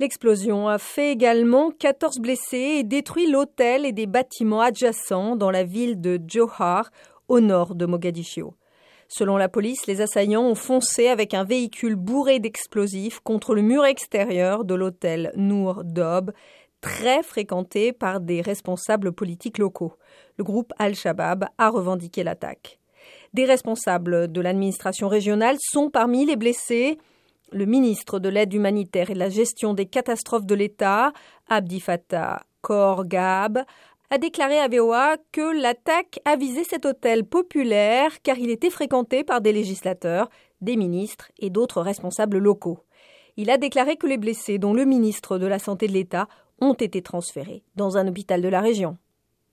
L'explosion a fait également 14 blessés et détruit l'hôtel et des bâtiments adjacents dans la ville de Johar, au nord de Mogadiscio. Selon la police, les assaillants ont foncé avec un véhicule bourré d'explosifs contre le mur extérieur de l'hôtel Nour Dob, très fréquenté par des responsables politiques locaux. Le groupe Al-Shabaab a revendiqué l'attaque. Des responsables de l'administration régionale sont parmi les blessés. Le ministre de l'aide humanitaire et de la gestion des catastrophes de l'État, Abdi Fattah Korgab, a déclaré à VOA que l'attaque a visé cet hôtel populaire car il était fréquenté par des législateurs, des ministres et d'autres responsables locaux. Il a déclaré que les blessés, dont le ministre de la Santé de l'État, ont été transférés dans un hôpital de la région.